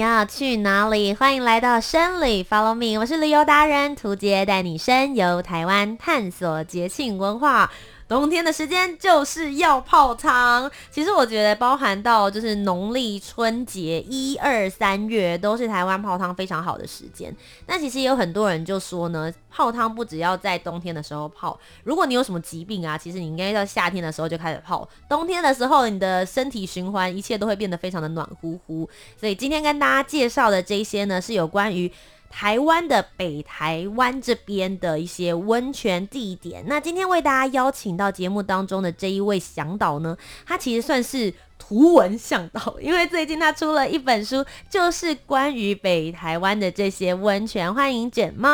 你要去哪里？欢迎来到深旅，Follow me，我是旅游达人涂杰，带你深游台湾，探索节庆文化。冬天的时间就是要泡汤。其实我觉得，包含到就是农历春节一二三月，都是台湾泡汤非常好的时间。那其实也有很多人就说呢，泡汤不只要在冬天的时候泡，如果你有什么疾病啊，其实你应该在夏天的时候就开始泡。冬天的时候，你的身体循环一切都会变得非常的暖乎乎。所以今天跟大家介绍的这些呢，是有关于。台湾的北台湾这边的一些温泉地点，那今天为大家邀请到节目当中的这一位向导呢，他其实算是图文向导，因为最近他出了一本书，就是关于北台湾的这些温泉。欢迎卷猫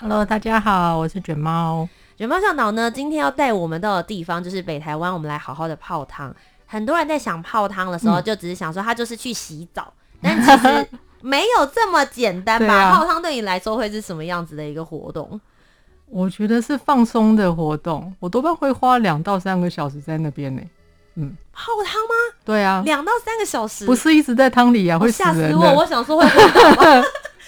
，Hello，大家好，我是卷猫。卷猫向导呢，今天要带我们到的地方就是北台湾，我们来好好的泡汤。很多人在想泡汤的时候，就只是想说他就是去洗澡，嗯、但其实。没有这么简单吧？啊、泡汤对你来说会是什么样子的一个活动？我觉得是放松的活动，我多半会花两到三个小时在那边呢。嗯，泡汤吗？对啊，两到三个小时，不是一直在汤里啊，会吓死我！我想说会。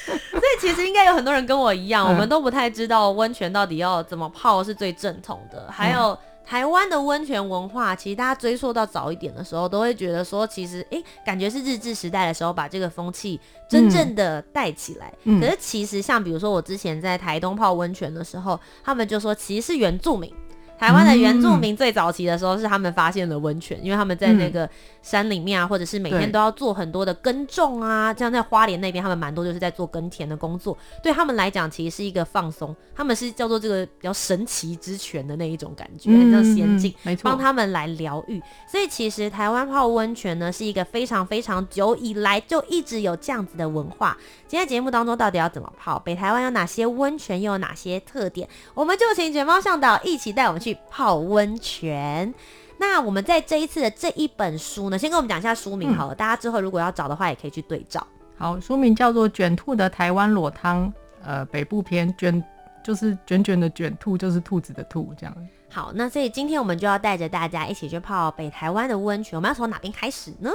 所以其实应该有很多人跟我一样，嗯、我们都不太知道温泉到底要怎么泡是最正统的，还有。嗯台湾的温泉文化，其实大家追溯到早一点的时候，都会觉得说，其实诶、欸，感觉是日治时代的时候把这个风气真正的带起来。嗯、可是其实像比如说我之前在台东泡温泉的时候，他们就说其实是原住民。台湾的原住民最早期的时候是他们发现了温泉，因为他们在那个山里面啊，或者是每天都要做很多的耕种啊，像在花莲那边，他们蛮多就是在做耕田的工作，对他们来讲其实是一个放松，他们是叫做这个比较神奇之泉的那一种感觉，很像仙境，没错，帮他们来疗愈。所以其实台湾泡温泉呢是一个非常非常久以来就一直有这样子的文化。今天节目当中到底要怎么泡？北台湾有哪些温泉，又有哪些特点？我们就请卷猫向导一起带我们去泡温泉。那我们在这一次的这一本书呢，先跟我们讲一下书名好了，嗯、大家之后如果要找的话，也可以去对照。好，书名叫做《卷兔的台湾裸汤》，呃，北部篇卷就是卷卷的卷，兔就是兔子的兔，这样。好，那所以今天我们就要带着大家一起去泡北台湾的温泉。我们要从哪边开始呢？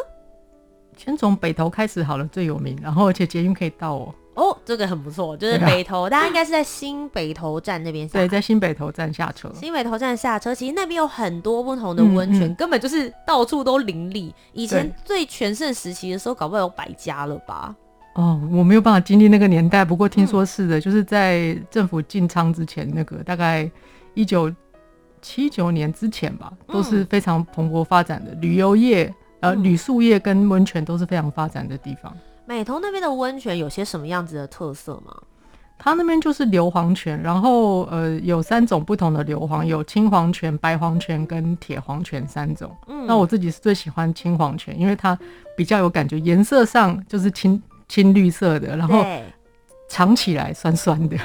先从北头开始好了，最有名，然后而且捷运可以到哦。哦，这个很不错，就是北投，啊、大家应该是在新北投站那边下。对，在新北投站下车。新北投站下车，其实那边有很多不同的温泉，嗯嗯、根本就是到处都林立。以前最全盛时期的时候，搞不好有百家了吧？哦，我没有办法经历那个年代，不过听说是的，嗯、就是在政府进仓之前，那个大概一九七九年之前吧，都是非常蓬勃发展的旅游业。呃，旅宿业跟温泉都是非常发展的地方。北投那边的温泉有些什么样子的特色吗？它那边就是硫磺泉，然后呃有三种不同的硫磺，有青黄泉、白黄泉跟铁黄泉三种。嗯，那我自己是最喜欢青黄泉，因为它比较有感觉，颜色上就是青青绿色的，然后尝起来酸酸的。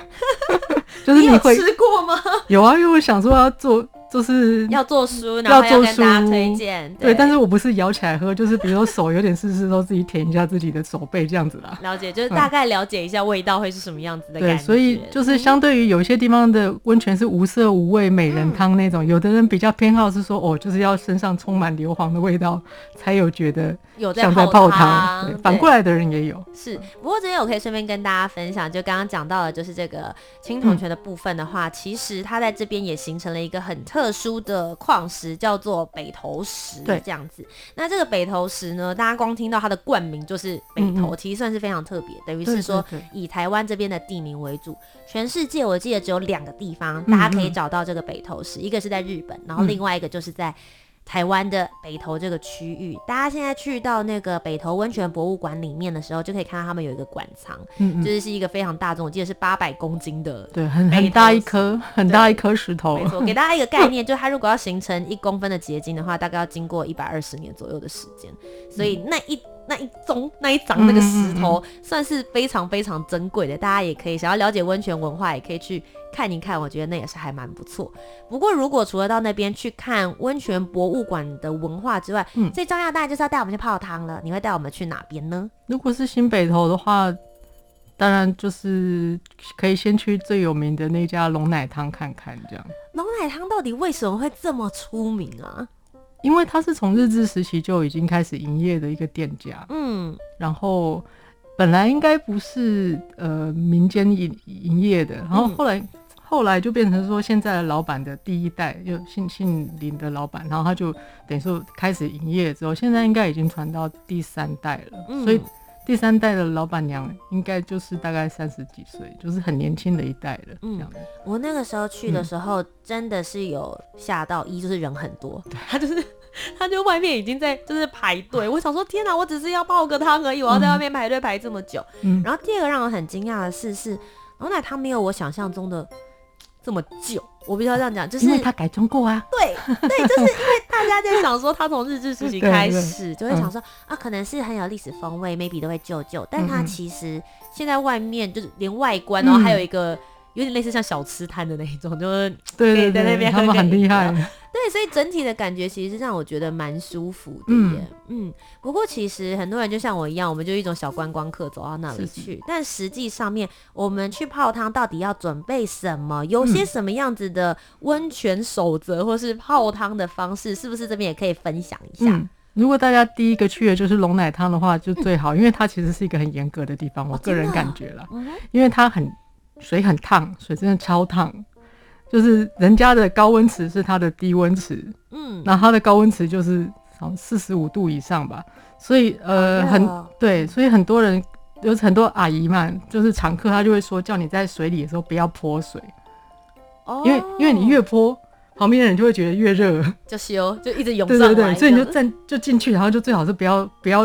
就是你会你吃过吗？有啊，因为我想说要做。就是要做书，然后要跟大家推荐。对，但是我不是摇起来喝，就是比如说手有点湿湿，都自己舔一下自己的手背这样子啦。了解，就是大概了解一下味道会是什么样子的感觉。对，所以就是相对于有一些地方的温泉是无色无味美人汤那种，有的人比较偏好是说哦，就是要身上充满硫磺的味道才有觉得像在泡汤。对，反过来的人也有。是，不过这边我可以顺便跟大家分享，就刚刚讲到的，就是这个青铜泉的部分的话，其实它在这边也形成了一个很特。特殊的矿石叫做北投石，对，这样子。那这个北投石呢，大家光听到它的冠名就是北投，嗯嗯，其实算是非常特别。等于是说，以台湾这边的地名为主，全世界我记得只有两个地方大家可以找到这个北投石，一个是在日本，然后另外一个就是在。台湾的北投这个区域，大家现在去到那个北投温泉博物馆里面的时候，就可以看到他们有一个馆藏，嗯，嗯，就是是一个非常大众，我记得是八百公斤的，对，很很大一颗，很大一颗石头。没错，给大家一个概念，就它如果要形成一公分的结晶的话，大概要经过一百二十年左右的时间，所以那一那一宗那一掌那个石头，算是非常非常珍贵的。大家也可以想要了解温泉文化，也可以去看一看。我觉得那也是还蛮不错。不过，如果除了到那边去看温泉博物馆的文化之外，嗯，最重要当然就是要带我们去泡汤了。你会带我们去哪边呢？如果是新北投的话，当然就是可以先去最有名的那家龙奶汤看看。这样，龙奶汤到底为什么会这么出名啊？因为它是从日治时期就已经开始营业的一个店家，嗯，然后本来应该不是呃民间营营业的，然后后来、嗯、后来就变成说现在的老板的第一代，就姓姓林的老板，然后他就等于说开始营业之后，现在应该已经传到第三代了，嗯、所以。第三代的老板娘应该就是大概三十几岁，就是很年轻的一代了。嗯，我那个时候去的时候，真的是有吓到，一就是人很多，他就是他就外面已经在就是排队。我想说，天哪，我只是要泡个汤而已，我要在外面排队排这么久。嗯，然后第二个让我很惊讶的事是，牛奶汤没有我想象中的这么旧。我必须要这样讲，就是因为他改装过啊。对对，就是因为大家在想说，他从日治时期 开始就会想说啊，可能是很有历史风味，maybe 都会旧旧，但他其实现在外面就是连外观，然后还有一个有点类似像小吃摊的那一种，就是对对对，在那边他们很厉害。对，所以整体的感觉其实是让我觉得蛮舒服的耶。嗯，嗯，不过其实很多人就像我一样，我们就一种小观光客走到那里去，是是，但实际上面我们去泡汤到底要准备什么？有些什么样子的温泉守则，或是泡汤的方式，是不是这边也可以分享一下？嗯，如果大家第一个去的就是龙奶汤的话，就最好，嗯，因为它其实是一个很严格的地方，我个人感觉了，哦，因为它很水很烫，水真的超烫。就是人家的高温池是它的低温池，嗯，那它的高温池就是四十五度以上吧，所以呃、oh, 很对，所以很多人有很多阿姨嘛就是常客，他就会说叫你在水里的时候不要泼水，哦、oh.，因为因为你越泼，旁边的人就会觉得越热，就是哦就一直涌上来，对对对，所以你就站就进去，然后就最好是不要不要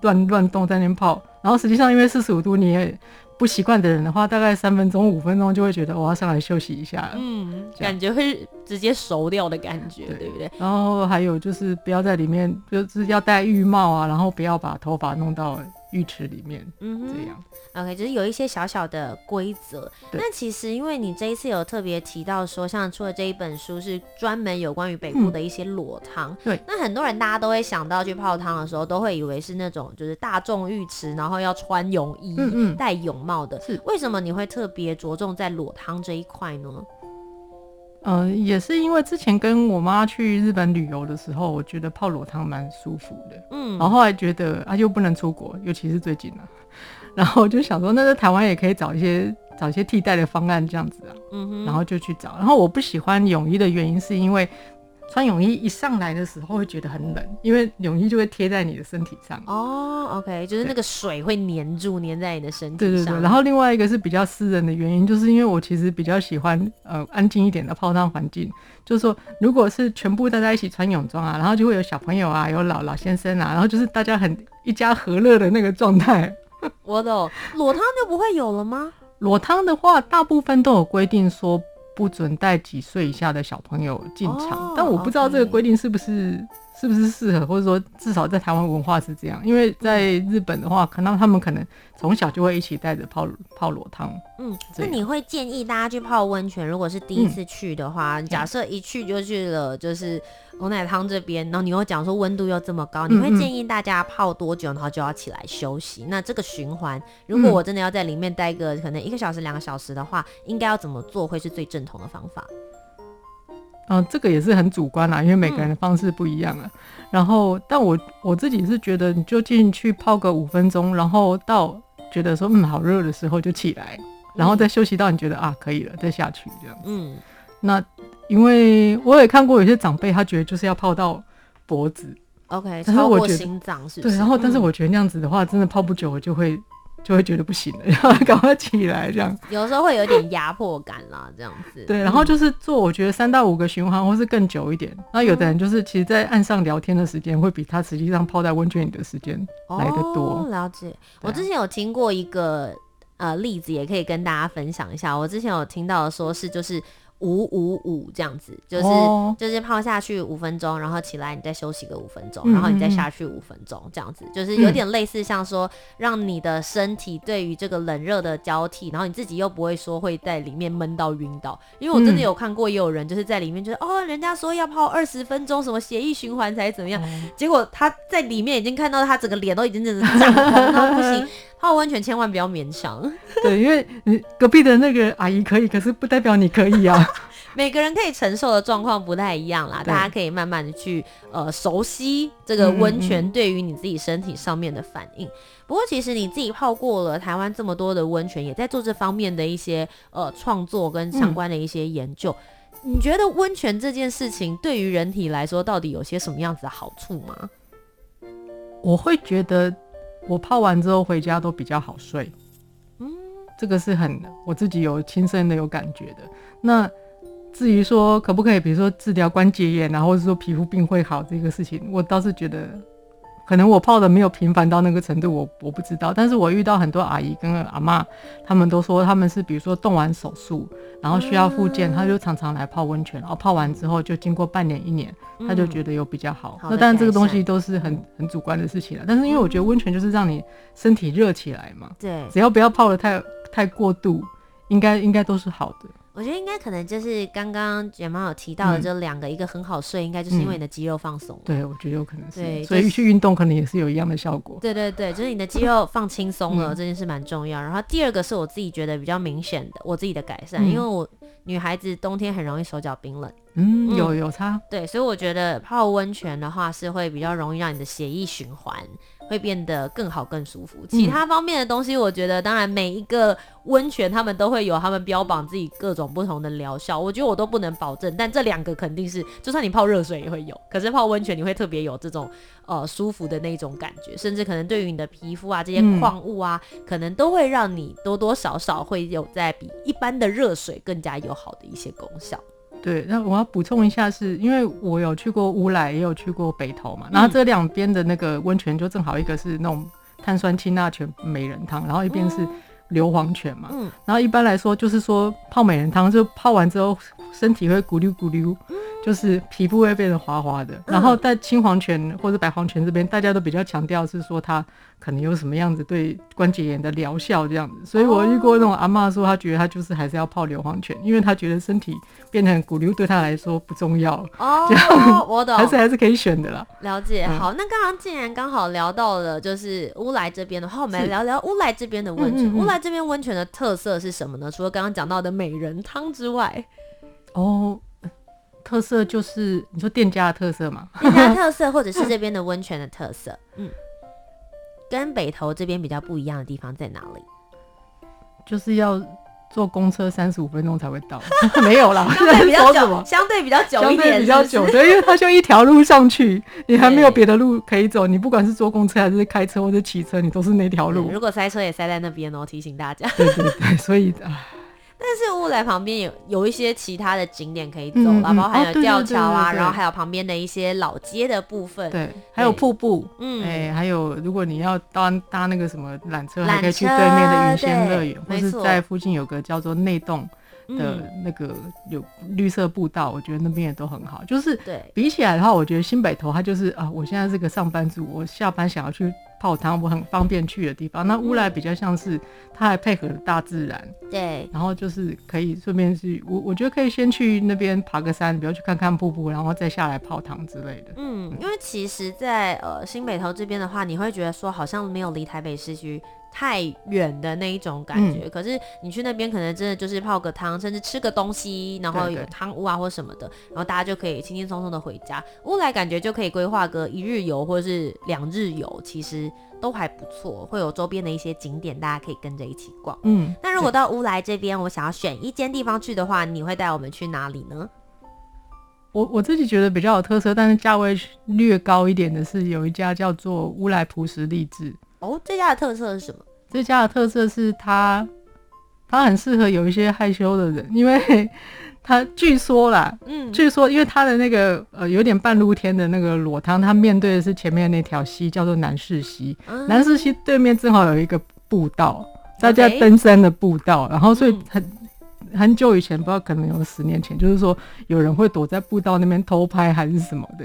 乱乱动在那边泡，然后实际上因为四十五度你也。不习惯的人的话，大概三分钟、五分钟就会觉得我要上来休息一下。嗯，感觉会直接熟掉的感觉，对，对不对？然后还有就是不要在里面，就是要戴浴帽啊，然后不要把头发弄到浴池里面，嗯，这样。OK，就是有一些小小的规则。那其实因为你这一次有特别提到说，像出了这一本书是专门有关于北部的一些裸汤，嗯，对。那很多人大家都会想到去泡汤的时候，都会以为是那种就是大众浴池，然后要穿泳衣，嗯嗯，戴泳帽的。是为什么你会特别着重在裸汤这一块呢？嗯、呃，也是因为之前跟我妈去日本旅游的时候，我觉得泡裸汤蛮舒服的。嗯，然后后来觉得啊，又不能出国，尤其是最近啊，然后我就想说，那在台湾也可以找一些找一些替代的方案这样子啊。嗯哼，然后就去找。然后我不喜欢泳衣的原因是因为。穿泳衣一上来的时候会觉得很冷，因为泳衣就会贴在你的身体上。哦，OK，就是那个水会黏住，黏在你的身体上。对对对。然后另外一个是比较私人的原因，就是因为我其实比较喜欢呃安静一点的泡汤环境。就是说，如果是全部大家一起穿泳装啊，然后就会有小朋友啊，有老老先生啊，然后就是大家很一家和乐的那个状态。我懂。裸汤就不会有了吗？裸汤的话，大部分都有规定说。不准带几岁以下的小朋友进场，oh, 但我不知道这个规定是不是.是不是适合，或者说至少在台湾文化是这样。因为在日本的话，可能他们可能从小就会一起带着泡泡裸汤。嗯，那你会建议大家去泡温泉？如果是第一次去的话，嗯、假设一去就去了，就是。牛奶汤这边，然后你又讲说温度又这么高，你会建议大家泡多久，然后就要起来休息？嗯嗯，那这个循环，如果我真的要在里面待个可能一个小时、两个小时的话，应该要怎么做会是最正统的方法？嗯、呃，这个也是很主观啦，因为每个人的方式不一样啊。嗯、然后，但我我自己是觉得，你就进去泡个五分钟，然后到觉得说嗯好热的时候就起来，然后再休息到你觉得啊可以了，再下去这样。嗯，那。因为我也看过有些长辈，他觉得就是要泡到脖子，OK，超过心脏是是？对，然后但是我觉得那样子的话，真的泡不久，我就会就会觉得不行了，然后赶快起来这样。有时候会有点压迫感啦，这样子。对，然后就是做，我觉得三到五个循环，或是更久一点。那有的人就是其实，在岸上聊天的时间，会比他实际上泡在温泉里的时间来得多。哦，了解。我之前有听过一个呃例子，也可以跟大家分享一下。我之前有听到的说是就是。五五五这样子，就是、oh. 就是泡下去五分钟，然后起来你再休息个五分钟，嗯、然后你再下去五分钟，这样子就是有点类似像说让你的身体对于这个冷热的交替，然后你自己又不会说会在里面闷到晕倒，因为我真的有看过也有人就是在里面就是哦，人家说要泡二十分钟，什么血液循环才怎么样，结果他在里面已经看到他整个脸都已经真的是涨红到不行，泡温泉千万不要勉强。对，因为你隔壁的那个阿姨可以，可是不代表你可以啊。每个人可以承受的状况不太一样啦，大家可以慢慢的去呃熟悉这个温泉对于你自己身体上面的反应。嗯嗯，不过其实你自己泡过了台湾这么多的温泉，也在做这方面的一些呃创作跟相关的一些研究。嗯、你觉得温泉这件事情对于人体来说，到底有些什么样子的好处吗？我会觉得我泡完之后回家都比较好睡。嗯，这个是很我自己有亲身的有感觉的。那至于说可不可以，比如说治疗关节炎，然后或者说皮肤病会好这个事情，我倒是觉得，可能我泡的没有频繁到那个程度，我我不知道。但是我遇到很多阿姨跟阿妈，他们都说他们是比如说动完手术，然后需要复健，他就常常来泡温泉，然后泡完之后就经过半年一年，他就觉得有比较好。那当然这个东西都是很很主观的事情了。但是因为我觉得温泉就是让你身体热起来嘛，对，只要不要泡的太太过度，应该应该都是好的。我觉得应该可能就是刚刚卷毛有提到的这两个，一个很好睡，应该就是因为你的肌肉放松。对，我觉得有可能是。对，所以去运动可能也是有一样的效果。对对对，就是你的肌肉放轻松了，这件事蛮重要。然后第二个是我自己觉得比较明显的，我自己的改善，因为我女孩子冬天很容易手脚冰冷。嗯，有有差。对，所以我觉得泡温泉的话是会比较容易让你的血液循环。会变得更好、更舒服。其他方面的东西，我觉得当然每一个温泉他们都会有他们标榜自己各种不同的疗效，我觉得我都不能保证。但这两个肯定是，就算你泡热水也会有，可是泡温泉你会特别有这种呃舒服的那种感觉，甚至可能对于你的皮肤啊这些矿物啊，嗯、可能都会让你多多少少会有在比一般的热水更加有好的一些功效。对，那我要补充一下是，是因为我有去过乌来，也有去过北投嘛，然后这两边的那个温泉就正好一个是那种碳酸氢钠泉美人汤，然后一边是硫磺泉嘛，嗯，然后一般来说就是说泡美人汤就泡完之后身体会咕溜咕溜。就是皮肤会变得滑滑的，然后在青黄泉或者白黄泉这边，大家都比较强调是说它可能有什么样子对关节炎的疗效这样子，所以我遇过那种阿妈说，她觉得她就是还是要泡硫磺泉，因为她觉得身体变得很鼓溜对她来说不重要哦。这样我懂，还是还是可以选的啦。了解，好，那刚刚既然刚好聊到了就是乌来这边的话，我们来聊聊乌来这边的温泉。乌来这边温泉的特色是什么呢？除了刚刚讲到的美人汤之外，哦。特色就是你说店家的特色嘛？店家特色，或者是这边的温泉的特色，嗯，跟北投这边比较不一样的地方在哪里？就是要坐公车三十五分钟才会到，没有啦，相对比较久，相对比较久一点，比较久，对，因为它就一条路上去，你还没有别的路可以走，你不管是坐公车还是开车或者骑车，你都是那条路。如果塞车也塞在那边哦，提醒大家。对对对，所以啊。但是乌来旁边有有一些其他的景点可以走啦，包括还有吊桥啊，然后还有旁边的一些老街的部分，对，还有瀑布，嗯，哎，还有如果你要搭搭那个什么缆车，还可以去对面的云仙乐园，或是在附近有个叫做内洞的那个有绿色步道，我觉得那边也都很好。就是对。比起来的话，我觉得新北投它就是啊，我现在是个上班族，我下班想要去。泡汤我很方便去的地方，那乌来比较像是它还配合大自然，对，然后就是可以顺便去，我我觉得可以先去那边爬个山，比如去看看瀑布，然后再下来泡汤之类的。嗯，因为其实在，在呃新北投这边的话，你会觉得说好像没有离台北市区太远的那一种感觉，嗯、可是你去那边可能真的就是泡个汤，甚至吃个东西，然后有汤屋啊或什么的，然后大家就可以轻轻松松的回家。乌来感觉就可以规划个一日游或者是两日游，其实都还不错，会有周边的一些景点，大家可以跟着一起逛。嗯，那如果到乌来这边，我想要选一间地方去的话，你会带我们去哪里呢？我我自己觉得比较有特色，但是价位略高一点的是有一家叫做乌来璞石丽致。哦，这家的特色是什么？这家的特色是它，它很适合有一些害羞的人，因为 它据说啦，嗯，据说因为它的那个呃有点半露天的那个裸汤，它面对的是前面那条溪，叫做南势溪。嗯、南势溪对面正好有一个步道，大家登山的步道，然后所以很。很久以前，不知道可能有十年前，就是说有人会躲在步道那边偷拍还是什么的，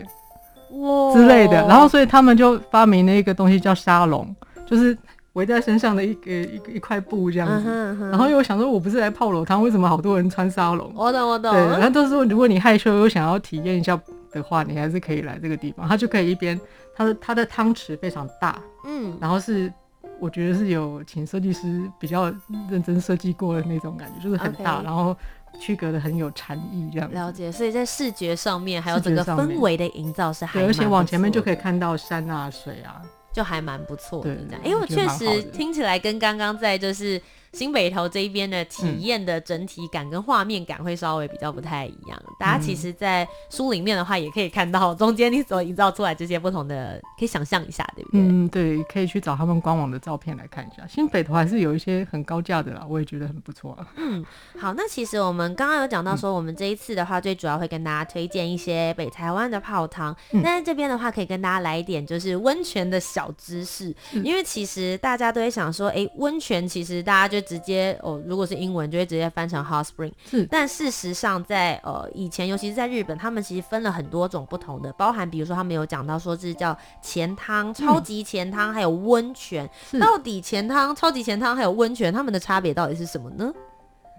哇之类的。然后所以他们就发明了一个东西叫沙龙，就是围在身上的一个一一块布这样子。然后又想说，我不是来泡裸汤，为什么好多人穿沙龙？我懂我懂。对，然后都是说，如果你害羞又想要体验一下的话，你还是可以来这个地方，它就可以一边，它的它的汤池非常大，嗯，然后是。我觉得是有请设计师比较认真设计过的那种感觉，就是很大.然后区隔的很有禅意这样。了解，所以在视觉上面还有整个氛围的营造是还蛮，而且往前面就可以看到山啊水啊，就还蛮不错的这样。因为我确实听起来跟刚刚在就是。新北投这一边的体验的整体感跟画面感会稍微比较不太一样。嗯、大家其实，在书里面的话，也可以看到中间你所营造出来这些不同的，可以想象一下，对不对？嗯，对，可以去找他们官网的照片来看一下。新北投还是有一些很高价的啦，我也觉得很不错啊。嗯，好，那其实我们刚刚有讲到说，我们这一次的话，最主要会跟大家推荐一些北台湾的泡汤。嗯、但是这边的话，可以跟大家来一点就是温泉的小知识，嗯、因为其实大家都会想说，哎、欸，温泉其实大家就直接哦，如果是英文就会直接翻成 hot spring。是，但事实上在呃以前，尤其是在日本，他们其实分了很多种不同的，包含比如说他们有讲到说是叫钱汤、超级钱汤，还有温泉。是到底钱汤、超级钱汤还有温泉，他们的差别到底是什么呢？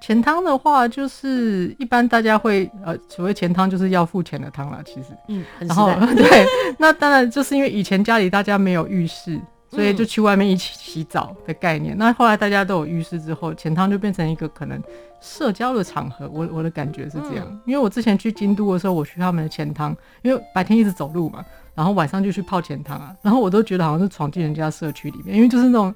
钱汤的话，就是一般大家会呃，所谓钱汤就是要付钱的汤啦，其实。嗯，然后 对，那当然就是因为以前家里大家没有浴室。所以就去外面一起洗澡的概念。嗯、那后来大家都有浴室之后，钱汤就变成一个可能社交的场合。我我的感觉是这样，嗯、因为我之前去京都的时候，我去他们的钱汤，因为白天一直走路嘛，然后晚上就去泡钱汤啊，然后我都觉得好像是闯进人家社区里面，因为就是那种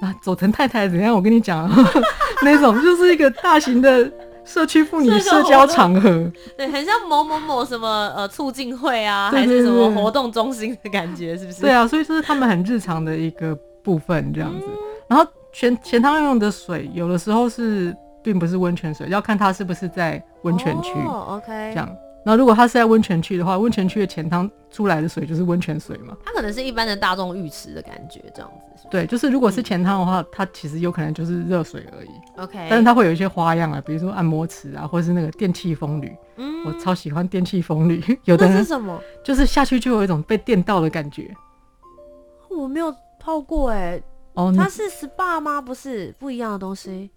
啊，佐藤太太怎样？我跟你讲，那种就是一个大型的。社区妇女社交场合，对，很像某某某什么呃促进会啊，还是什么活动中心的感觉，是不是？对啊，所以这是他们很日常的一个部分这样子。嗯、然后钱钱汤用的水，有的时候是并不是温泉水，要看它是不是在温泉区。哦，OK，这样。那如果它是在温泉区的话，温泉区的钱汤出来的水就是温泉水嘛？它可能是一般的大众浴池的感觉，这样子？对，就是如果是钱汤的话，嗯、它其实有可能就是热水而已。OK，但是它会有一些花样啊，比如说按摩池啊，或者是那个电气风吕。嗯，我超喜欢电气风吕。有的人是什么？就是下去就有一种被电到的感觉。我没有泡过哎、欸。哦，它是 SPA 吗？不是，不一样的东西。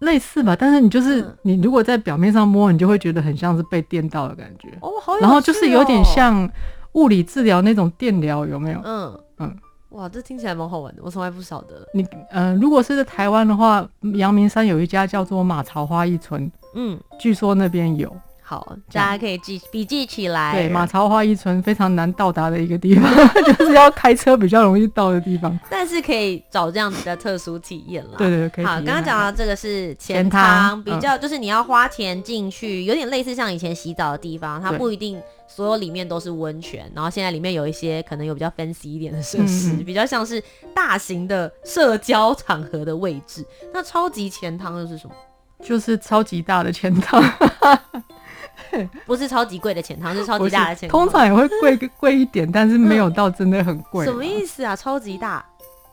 类似吧，但是你就是、嗯、你如果在表面上摸，你就会觉得很像是被电到的感觉。哦，好有哦。然后就是有点像物理治疗那种电疗，有没有？嗯嗯。嗯哇，这听起来蛮好玩的，我从来不晓得。你嗯、呃，如果是在台湾的话，阳明山有一家叫做马槽花一村，嗯，据说那边有。好，大家可以记笔记起来。对，马槽花一村非常难到达的一个地方，就是要开车比较容易到的地方。但是可以找这样子的特殊体验了。对，对对，可以。好，刚刚讲到这个是钱汤，比较就是你要花钱进去，有点类似像以前洗澡的地方，它不一定所有里面都是温泉。然后现在里面有一些可能有比较 fancy 一点的设施，比较像是大型的社交场合的位置。那超级钱汤又是什么？就是超级大的钱汤。不是超级贵的钱汤，是超级大的钱汤。通常也会贵贵一点，但是没有到真的很贵。什么意思啊？超级大，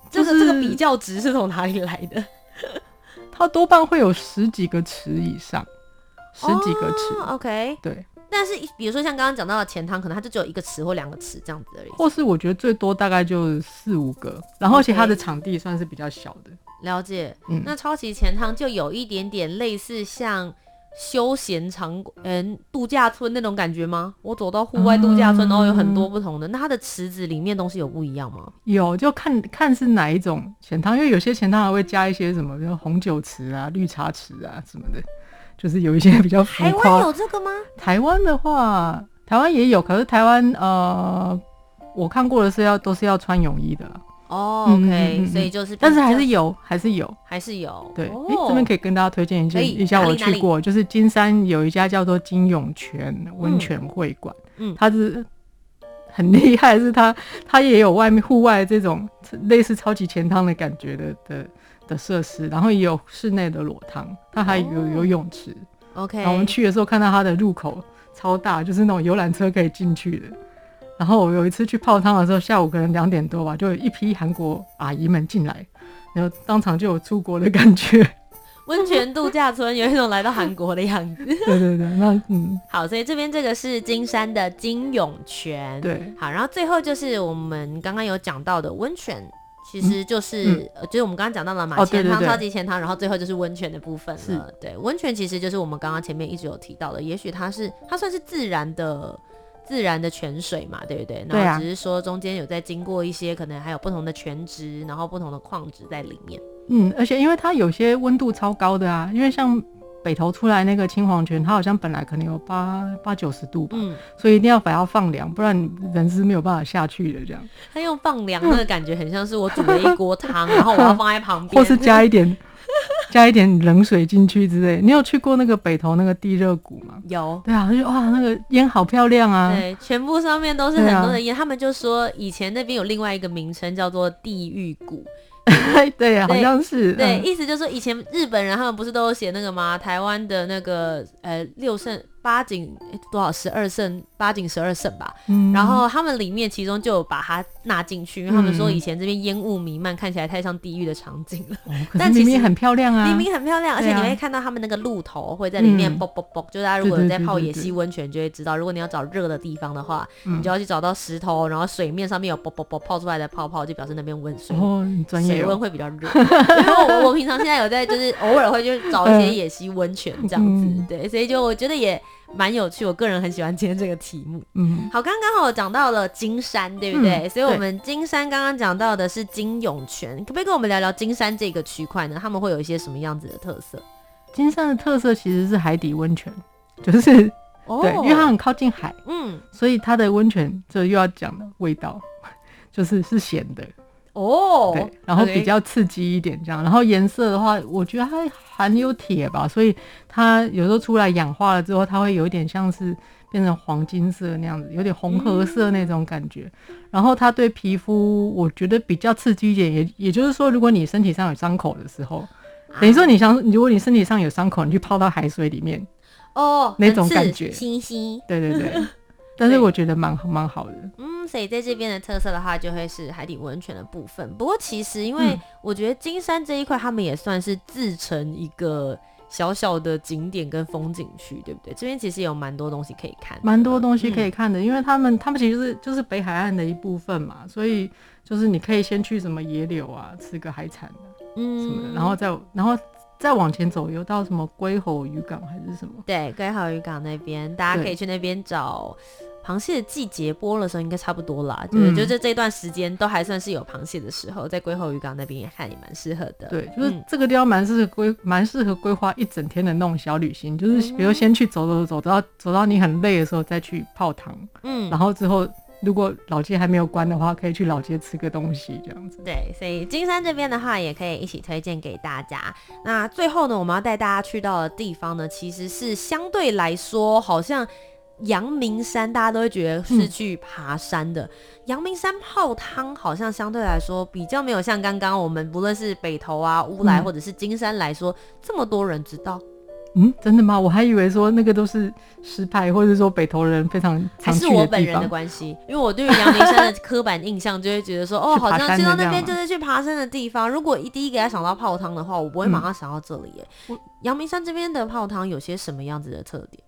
这个这个比较值是从哪里来的？它多半会有十几个池以上，十几个池。Oh, OK，对。但是比如说像刚刚讲到的钱汤，可能它就只有一个池或两个池这样子而已。或是我觉得最多大概就四五个，然后而且它的场地算是比较小的。Okay. 了解。嗯，那超级钱汤就有一点点类似像。休闲场馆，嗯，度假村那种感觉吗？我走到户外度假村，然后有很多不同的。嗯、那它的池子里面东西有不一样吗？有，就看看是哪一种钱汤，因为有些钱汤还会加一些什么，比如红酒池啊、绿茶池啊什么的，就是有一些比较浮夸。台湾有这个吗？台湾的话，台湾也有，可是台湾呃，我看过的是要都是要穿泳衣的。哦、oh，OK，嗯嗯嗯，所以就是，但是还是有，还是有，还是有。对，哎、oh 欸，这边可以跟大家推荐一下，一下我去过，就是金山有一家叫做金涌泉温泉会馆，嗯，它是很厉害，是它它也有外面户外这种类似超级钱汤的感觉的的的设施，然后也有室内的裸汤，它还有游泳池。OK，、oh、然后我们去的时候看到它的入口超大，就是那种游览车可以进去的。然后我有一次去泡汤的时候，下午可能两点多吧，就有一批韩国阿姨们进来，然后当场就有出国的感觉。温泉度假村，有一种来到韩国的样子。对对对，那嗯，好，所以这边这个是金山的金涌泉。对，好，然后最后就是我们刚刚有讲到的温泉。其实就是，嗯嗯、就是我们刚刚讲到了嘛，钱汤、超级钱汤，然后最后就是温泉的部分了。是对，温泉其实就是我们刚刚前面一直有提到的，也许它是它算是自然的自然的泉水嘛，对不对？然后只是说中间有在经过一些可能还有不同的泉质，然后不同的矿质在里面。嗯，而且因为它有些温度超高的啊，因为像。北投出来那个青黄泉，它好像本来可能有八八九十度吧，嗯，所以一定要把它放凉，不然人是没有办法下去的。这样，它用放凉那个感觉很像是我煮了一锅汤，然后我要放在旁边，或是加一点 加一点冷水进去之类。你有去过那个北投那个地热谷吗？有，对啊，就哇，那个烟好漂亮啊，对，全部上面都是很多的烟。啊、他们就说以前那边有另外一个名称叫做地狱谷。对呀，好像是对，意思就是说，以前日本人他们不是都有写那个吗？台湾的那个呃六圣。八景多少十二胜，八景十二胜吧。嗯，然后他们里面其中就有把它纳进去，因为他们说以前这边烟雾弥漫，看起来太像地狱的场景了。哦、但其实很漂亮啊，明明很漂亮，而且你会看到他们那个鹿头会在里面啵啵啵。就大家如果有在泡野溪温泉，就会知道，如果你要找热的地方的话，嗯、你就要去找到石头，然后水面上面有啵啵啵泡出来的泡泡，就表示那边温水，哦、水温会比较热。因为我我平常现在有在，就是偶尔会去找一些野溪温泉这样子，嗯、对，所以就我觉得也。蛮有趣，我个人很喜欢今天这个题目。嗯，好，刚刚好讲到了金山，对不对？嗯、所以，我们金山刚刚讲到的是金涌泉，可不可以跟我们聊聊金山这个区块呢？他们会有一些什么样子的特色？金山的特色其实是海底温泉，就是、哦、对，因为它很靠近海，嗯，所以它的温泉这又要讲的味道，就是是咸的。哦，对，然后比较刺激一点这样然后颜色的话，我觉得它含有铁吧，所以它有时候出来氧化了之后，它会有一点像是变成黄金色那样子，有点红褐色那种感觉。嗯、然后它对皮肤，我觉得比较刺激一点，也也就是说，如果你身体上有伤口的时候，啊、等于说你想，如果你身体上有伤口，你去泡到海水里面，哦，那种感觉，清新，对对对。但是我觉得蛮蛮好的，嗯，所以在这边的特色的话，就会是海底温泉的部分。不过其实，因为我觉得金山这一块，他们也算是自成一个小小的景点跟风景区，对不对？这边其实有蛮多东西可以看，蛮多东西可以看的，嗯、因为他们他们其实是就是北海岸的一部分嘛，所以就是你可以先去什么野柳啊，吃个海产嗯，什么的，然后再然后。再往前走，有到什么龟吼渔港还是什么？对，龟吼渔港那边，大家可以去那边找螃蟹的季节。播的时候应该差不多啦，就是、嗯、就是这段时间都还算是有螃蟹的时候，在龟吼渔港那边也看也蛮适合的。对，就是这个地方蛮适合规，蛮适合规划一整天的那种小旅行。就是比如先去走走走，走到走到你很累的时候再去泡汤，嗯，然后之后。如果老街还没有关的话，可以去老街吃个东西，这样子。对，所以金山这边的话，也可以一起推荐给大家。那最后呢，我们要带大家去到的地方呢，其实是相对来说，好像阳明山，大家都会觉得是去爬山的。阳、嗯、明山泡汤，好像相对来说比较没有像刚刚我们不论是北投啊、乌来或者是金山来说，嗯、这么多人知道。嗯，真的吗？我还以为说那个都是石牌，或者说北投人非常。还是我本人的关系，因为我对于阳明山的刻板印象就会觉得说，哦，好像去到那边就是去爬山的地方。如果一第一个要想到泡汤的话，我不会马上想到这里耶。阳、嗯、明山这边的泡汤有些什么样子的特点？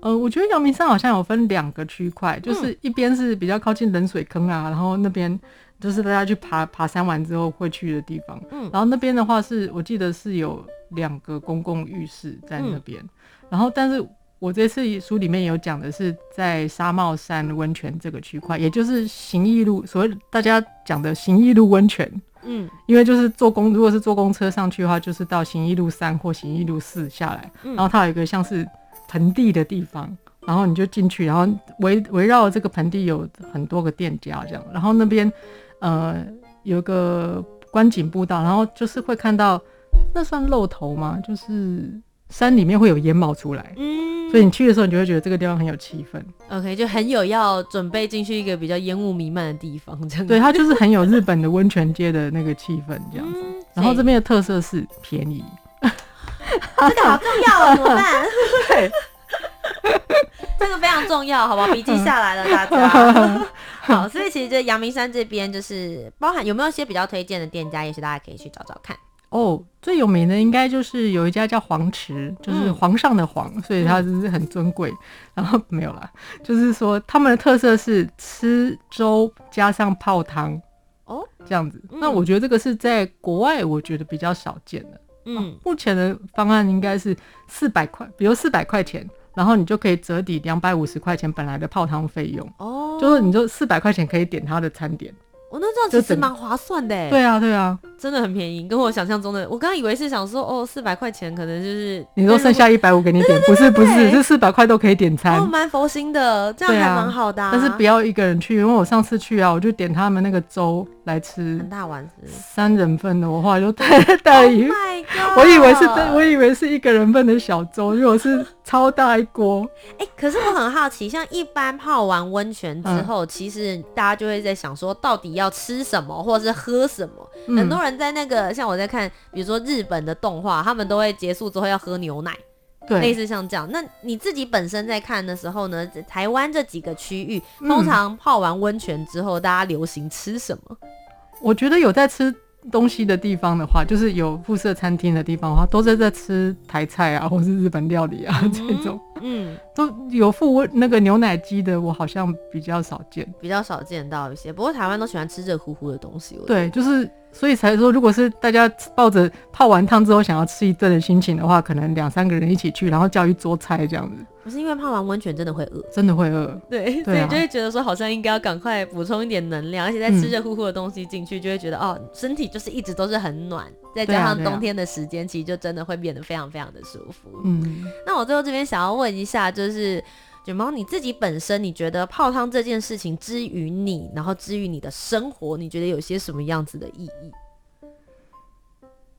呃，我觉得阳明山好像有分两个区块，就是一边是比较靠近冷水坑啊，然后那边。就是大家去爬爬山完之后会去的地方，嗯，然后那边的话是我记得是有两个公共浴室在那边，嗯、然后但是我这次书里面有讲的是在沙帽山温泉这个区块，也就是行义路，所谓大家讲的行义路温泉，嗯，因为就是坐公如果是坐公车上去的话，就是到行义路三或行义路四下来，嗯、然后它有一个像是盆地的地方，然后你就进去，然后围围绕这个盆地有很多个店家这样，然后那边。呃，有个观景步道，然后就是会看到，那算露头吗？就是山里面会有烟冒出来，嗯，所以你去的时候，你就会觉得这个地方很有气氛。OK，就很有要准备进去一个比较烟雾弥漫的地方，这样。对，它就是很有日本的温泉街的那个气氛这样子。嗯、然后这边的特色是便宜，这个好重要啊，怎么办？对。这个非常重要，好不好？笔记下来了，大家。好，所以其实就阳明山这边就是包含有没有一些比较推荐的店家，也许大家可以去找找看。哦，最有名的应该就是有一家叫黄池，就是皇上的皇，嗯、所以它就是很尊贵。嗯、然后没有啦，就是说他们的特色是吃粥加上泡汤哦，这样子。嗯、那我觉得这个是在国外，我觉得比较少见的。嗯、啊，目前的方案应该是四百块，比如四百块钱，然后你就可以折抵两百五十块钱本来的泡汤费用。哦，就是你就四百块钱可以点他的餐点。我、哦、那这样其实蛮划算的，对啊，对啊，真的很便宜，跟我想象中的，我刚刚以为是想说，哦，四百块钱可能就是你说剩下一百五给你点，不是不是，这四百块都可以点餐，哦，蛮佛心的，这样还蛮好的，啊。啊。但是不要一个人去，因为我上次去啊，我就点他们那个粥来吃，很大碗是三人份的，我后来就 带带了一，我以为是我以为是一个人份的小粥，结果是超大一锅。哎，欸，可是我很好奇，像一般泡完温泉之后，嗯，其实大家就会在想说，到底要吃什么？或者是喝什么？嗯、很多人在那个像我在看，比如说日本的动画，他们都会结束之后要喝牛奶，对，类似像这样。那你自己本身在看的时候呢？台湾这几个区域，通常泡完温泉之后，大家流行吃什么？我觉得有在吃。东西的地方的话，就是有附设餐厅的地方的话，都是在吃台菜啊，或是日本料理啊、嗯、这种。嗯，都有附那个牛奶机的，我好像比较少见，比较少见到一些。不过台湾都喜欢吃热乎乎的东西。对，就是所以才说，如果是大家抱着泡完汤之后想要吃一顿的心情的话，可能两三个人一起去，然后叫一桌菜这样子。不是因为泡完温泉真的会饿，真的会饿。对，所以就会觉得说好像应该要赶快补充一点能量，而且在吃热乎乎的东西进去，就会觉得哦，身体就是一直都是很暖。再加上冬天的时间，其实就真的会变得非常非常的舒服。嗯，那我最后这边想要问一下，就是卷毛你自己本身，你觉得泡汤这件事情之于你，然后之于你的生活，你觉得有些什么样子的意义？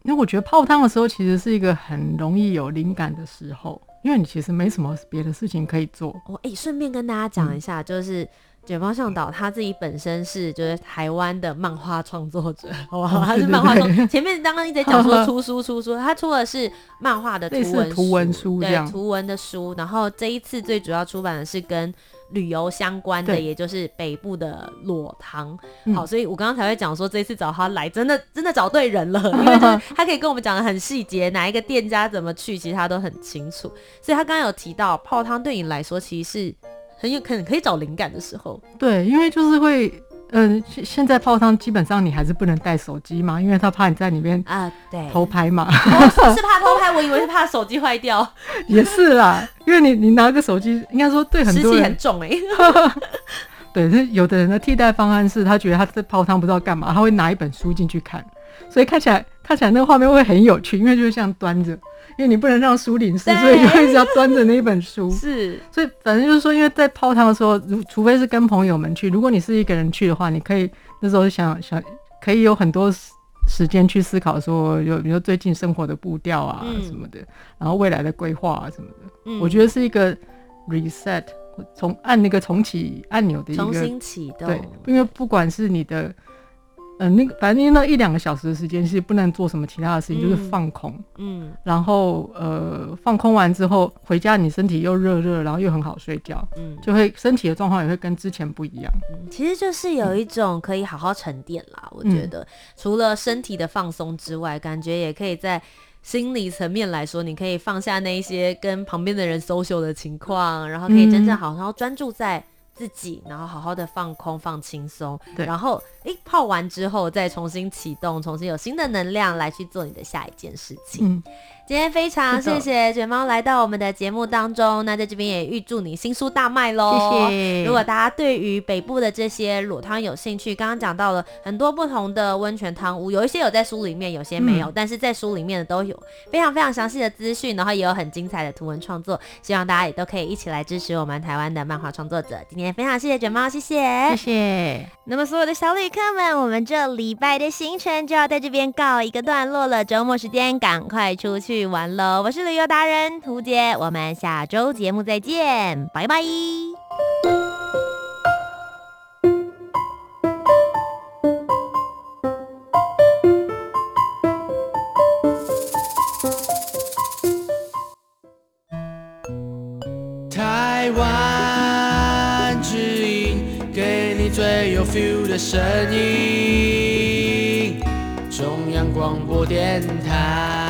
因为我觉得泡汤的时候，其实是一个很容易有灵感的时候。因为你其实没什么别的事情可以做我。哎，顺便跟大家讲一下，就是卷毛向导他自己本身是就是台湾的漫画创作者，好不好？他是漫画创。前面刚刚一直讲说出书出书，他出的是漫画的图文图文书，对图文的书。然后这一次最主要出版的是跟。旅游相关的，也就是北部的裸汤。好，所以我刚刚才会讲说，这次找他来，真的真的找对人了，因为他可以跟我们讲的很细节，哪一个店家怎么去，其实他都很清楚。所以他刚刚有提到泡汤对你来说，其实是很有可能可以找灵感的时候。对，因为就是会。嗯，现现在泡汤基本上你还是不能带手机嘛，因为他怕你在里面啊，对，偷拍嘛。哦，是怕偷拍，我以为是怕手机坏掉。也是啦，因为你你拿个手机，应该说对很多人湿气很重哎、欸。对，是有的人的替代方案是他觉得他在泡汤不知道干嘛，他会拿一本书进去看，所以看起来看起来那个画面会很有趣，因为就是这样端着。因为你不能让书淋湿，所以就一直要端着那一本书。是，所以反正就是说，因为在泡汤的时候，如除非是跟朋友们去，如果你是一个人去的话，你可以那时候想想，可以有很多时间去思考，说有比如说最近生活的步调啊什么的，嗯、然后未来的规划啊什么的。嗯、我觉得是一个 reset，从按那个重启按钮的一个重新启动。对，因为不管是你的。嗯，那个反正那一两个小时的时间是不能做什么其他的事情，嗯、就是放空。嗯，然后呃，放空完之后回家，你身体又热热，然后又很好睡觉。嗯，就会身体的状况也会跟之前不一样。嗯，其实就是有一种可以好好沉淀啦。嗯、我觉得除了身体的放松之外，感觉也可以在心理层面来说，你可以放下那一些跟旁边的人 social 的情况，然后可以真正好好专注在。自己，然后好好的放空、放轻松，然后诶，泡完之后再重新启动，重新有新的能量来去做你的下一件事情。嗯今天非常谢 谢卷毛来到我们的节目当中，那在这边也预祝你新书大卖喽！谢谢。如果大家对于北部的这些裸汤有兴趣，刚刚讲到了很多不同的温泉汤屋，有一些有在书里面，有些没有，嗯、但是在书里面的都有非常非常详细的资讯，然后也有很精彩的图文创作，希望大家也都可以一起来支持我们台湾的漫画创作者。今天非常谢谢卷毛，谢谢，谢谢。那么所有的小旅客们，我们这礼拜的行程就要在这边告一个段落了，周末时间赶快出去。去玩喽！我是旅游达人屠洁，我们下周节目再见，拜拜。台湾之音，给你最有 feel 的声音。中央广播电台。